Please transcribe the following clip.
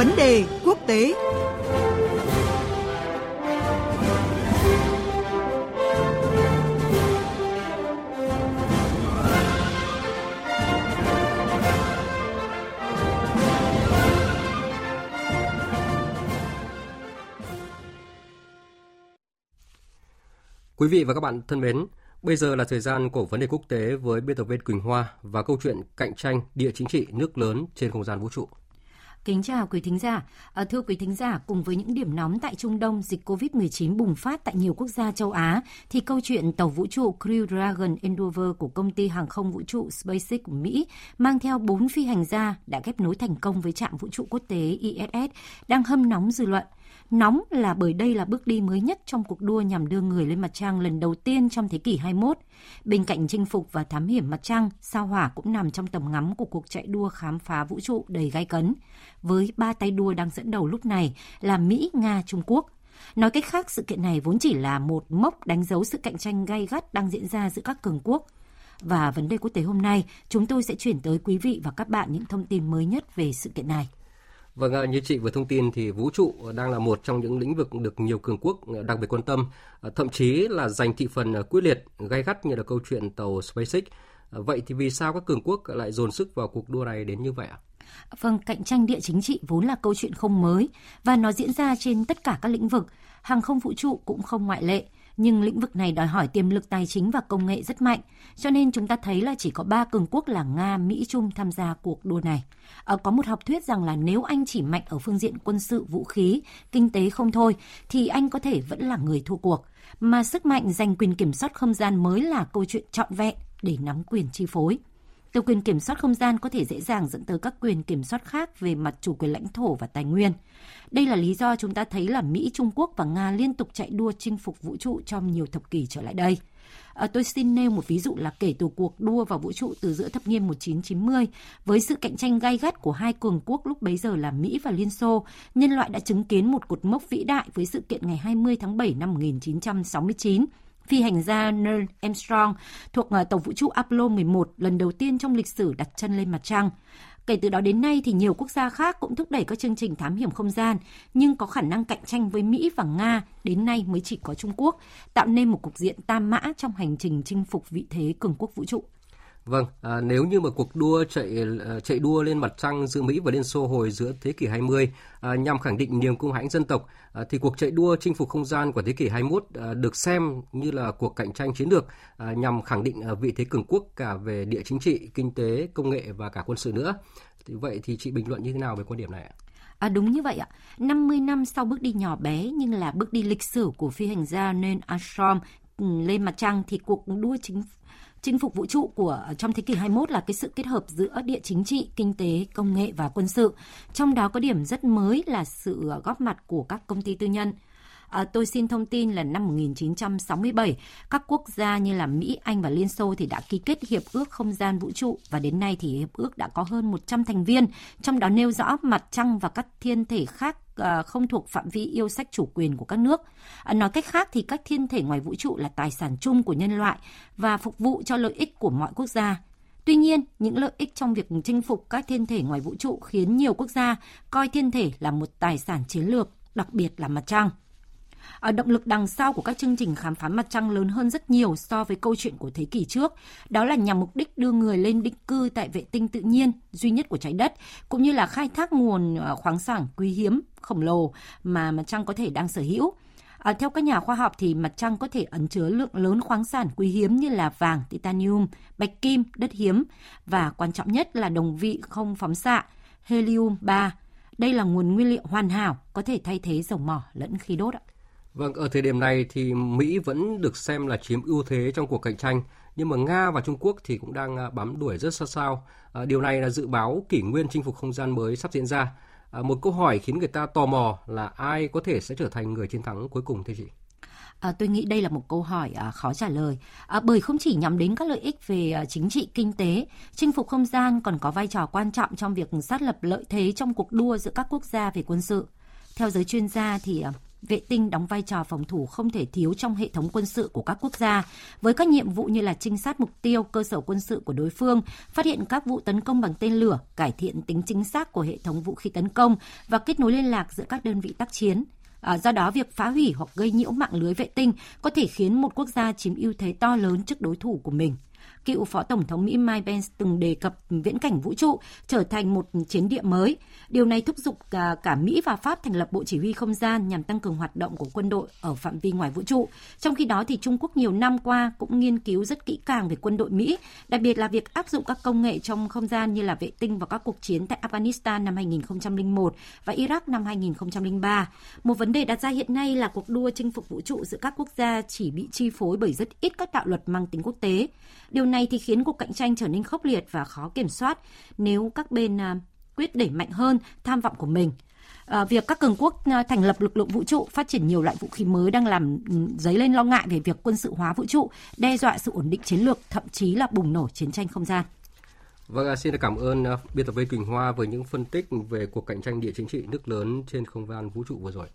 Vấn đề quốc tế Quý vị và các bạn thân mến, bây giờ là thời gian của vấn đề quốc tế với biên tập viên Quỳnh Hoa và câu chuyện cạnh tranh địa chính trị nước lớn trên không gian vũ trụ. Kính chào quý thính giả. À, thưa quý thính giả, cùng với những điểm nóng tại Trung Đông, dịch COVID-19 bùng phát tại nhiều quốc gia châu Á, thì câu chuyện tàu vũ trụ Crew Dragon Endeavour của công ty hàng không vũ trụ SpaceX của Mỹ mang theo 4 phi hành gia đã ghép nối thành công với trạm vũ trụ quốc tế ISS đang hâm nóng dư luận. Nóng là bởi đây là bước đi mới nhất trong cuộc đua nhằm đưa người lên mặt trăng lần đầu tiên trong thế kỷ 21. Bên cạnh chinh phục và thám hiểm mặt trăng, sao hỏa cũng nằm trong tầm ngắm của cuộc chạy đua khám phá vũ trụ đầy gai cấn. Với ba tay đua đang dẫn đầu lúc này là Mỹ, Nga, Trung Quốc. Nói cách khác, sự kiện này vốn chỉ là một mốc đánh dấu sự cạnh tranh gay gắt đang diễn ra giữa các cường quốc. Và vấn đề quốc tế hôm nay, chúng tôi sẽ chuyển tới quý vị và các bạn những thông tin mới nhất về sự kiện này. Vâng, à, như chị vừa thông tin thì vũ trụ đang là một trong những lĩnh vực được nhiều cường quốc à, đặc biệt quan tâm, à, thậm chí là giành thị phần quyết liệt, gay gắt như là câu chuyện tàu SpaceX. Vậy thì vì sao các cường quốc lại dồn sức vào cuộc đua này đến như vậy ạ? Vâng, cạnh tranh địa chính trị vốn là câu chuyện không mới và nó diễn ra trên tất cả các lĩnh vực, hàng không vũ trụ cũng không ngoại lệ nhưng lĩnh vực này đòi hỏi tiềm lực tài chính và công nghệ rất mạnh, cho nên chúng ta thấy là chỉ có ba cường quốc là Nga, Mỹ, Trung tham gia cuộc đua này. À, có một học thuyết rằng là nếu anh chỉ mạnh ở phương diện quân sự, vũ khí, kinh tế không thôi, thì anh có thể vẫn là người thua cuộc. Mà sức mạnh giành quyền kiểm soát không gian mới là câu chuyện trọn vẹn để nắm quyền chi phối. Từ quyền kiểm soát không gian có thể dễ dàng dẫn tới các quyền kiểm soát khác về mặt chủ quyền lãnh thổ và tài nguyên. Đây là lý do chúng ta thấy là Mỹ, Trung Quốc và Nga liên tục chạy đua chinh phục vũ trụ trong nhiều thập kỷ trở lại đây. À, tôi xin nêu một ví dụ là kể từ cuộc đua vào vũ trụ từ giữa thập niên 1990, với sự cạnh tranh gay gắt của hai cường quốc lúc bấy giờ là Mỹ và Liên Xô, nhân loại đã chứng kiến một cột mốc vĩ đại với sự kiện ngày 20 tháng 7 năm 1969 phi hành gia Neil Armstrong thuộc ờ, tàu vũ trụ Apollo 11 lần đầu tiên trong lịch sử đặt chân lên mặt trăng. Kể từ đó đến nay thì nhiều quốc gia khác cũng thúc đẩy các chương trình thám hiểm không gian, nhưng có khả năng cạnh tranh với Mỹ và Nga đến nay mới chỉ có Trung Quốc, tạo nên một cục diện tam mã trong hành trình chinh phục vị thế cường quốc vũ trụ. Vâng, à, nếu như mà cuộc đua chạy à, chạy đua lên mặt trăng giữa Mỹ và Liên Xô hồi giữa thế kỷ 20 à, nhằm khẳng định niềm cung hãnh dân tộc, à, thì cuộc chạy đua chinh phục không gian của thế kỷ 21 à, được xem như là cuộc cạnh tranh chiến lược à, nhằm khẳng định à, vị thế cường quốc cả về địa chính trị, kinh tế, công nghệ và cả quân sự nữa. Thì vậy thì chị bình luận như thế nào về quan điểm này ạ? À, đúng như vậy ạ. 50 năm sau bước đi nhỏ bé nhưng là bước đi lịch sử của phi hành gia Neil Armstrong ừ, lên mặt trăng thì cuộc đua chính chinh phục vũ trụ của ờ, trong thế kỷ 21 là cái sự kết hợp giữa địa chính trị, kinh tế, công nghệ và quân sự. Trong đó có điểm rất mới là sự ờ, góp mặt của các công ty tư nhân. À, tôi xin thông tin là năm 1967, các quốc gia như là Mỹ, Anh và Liên Xô thì đã ký kết hiệp ước không gian vũ trụ và đến nay thì hiệp ước đã có hơn 100 thành viên, trong đó nêu rõ mặt trăng và các thiên thể khác à, không thuộc phạm vi yêu sách chủ quyền của các nước. À, nói cách khác thì các thiên thể ngoài vũ trụ là tài sản chung của nhân loại và phục vụ cho lợi ích của mọi quốc gia. Tuy nhiên, những lợi ích trong việc chinh phục các thiên thể ngoài vũ trụ khiến nhiều quốc gia coi thiên thể là một tài sản chiến lược, đặc biệt là mặt trăng. À, động lực đằng sau của các chương trình khám phá mặt trăng lớn hơn rất nhiều so với câu chuyện của thế kỷ trước. Đó là nhằm mục đích đưa người lên định cư tại vệ tinh tự nhiên duy nhất của trái đất, cũng như là khai thác nguồn ờ, khoáng sản quý hiếm, khổng lồ mà mặt trăng có thể đang sở hữu. À, theo các nhà khoa học thì mặt trăng có thể ẩn chứa lượng lớn khoáng sản quý hiếm như là vàng, titanium, bạch kim, đất hiếm và quan trọng nhất là đồng vị không phóng xạ, helium 3. Đây là nguồn nguyên liệu hoàn hảo có thể thay thế dầu mỏ lẫn khí đốt ạ. Vâng, ở thời điểm này thì Mỹ vẫn được xem là chiếm ưu thế trong cuộc cạnh tranh, nhưng mà Nga và Trung Quốc thì cũng đang à, bám đuổi rất sát sao. À, điều này là dự báo kỷ nguyên chinh phục không gian mới sắp diễn ra. À, một câu hỏi khiến người ta tò mò là ai có thể sẽ trở thành người chiến thắng cuối cùng thưa chị? À, tôi nghĩ đây là một câu hỏi à, khó trả lời à, bởi không chỉ nhắm đến các lợi ích về à, chính trị kinh tế, chinh phục không gian còn có vai trò quan trọng trong việc xác lập lợi thế trong cuộc đua giữa các quốc gia về quân sự. Theo giới chuyên gia thì à, vệ tinh đóng vai trò phòng thủ không thể thiếu trong hệ thống quân sự của các quốc gia, với các nhiệm vụ như là trinh sát mục tiêu, cơ sở quân sự của đối phương, phát hiện các vụ tấn công bằng tên lửa, cải thiện tính chính xác của hệ thống vũ khí tấn công và kết nối liên lạc giữa các đơn vị tác chiến. À, do đó, việc phá hủy hoặc gây nhiễu mạng lưới vệ tinh có thể khiến một quốc gia chiếm ưu thế to lớn trước đối thủ của mình cựu Phó Tổng thống Mỹ Mike Pence từng đề cập viễn cảnh vũ trụ trở thành một chiến địa mới. Điều này thúc giục cả, cả Mỹ và Pháp thành lập Bộ Chỉ huy Không gian nhằm tăng cường hoạt động của quân đội ở phạm vi ngoài vũ trụ. Trong khi đó, thì Trung Quốc nhiều năm qua cũng nghiên cứu rất kỹ càng về quân đội Mỹ, đặc biệt là việc áp dụng các công nghệ trong không gian như là vệ tinh vào các cuộc chiến tại Afghanistan năm 2001 và Iraq năm 2003. Một vấn đề đặt ra hiện nay là cuộc đua chinh phục vũ trụ giữa các quốc gia chỉ bị chi phối bởi rất ít các đạo luật mang tính quốc tế. Điều này thì khiến cuộc cạnh tranh trở nên khốc liệt và khó kiểm soát nếu các bên à, quyết đẩy mạnh hơn tham vọng của mình. À, việc các cường quốc à, thành lập lực lượng vũ trụ, phát triển nhiều loại vũ khí mới đang làm ừ, dấy lên lo ngại về việc quân sự hóa vũ trụ, đe dọa sự ổn định chiến lược, thậm chí là bùng nổ chiến tranh không gian. Vâng, xin cảm ơn à, biên tập viên Quỳnh Hoa với những phân tích về cuộc cạnh tranh địa chính trị nước lớn trên không gian vũ trụ vừa rồi.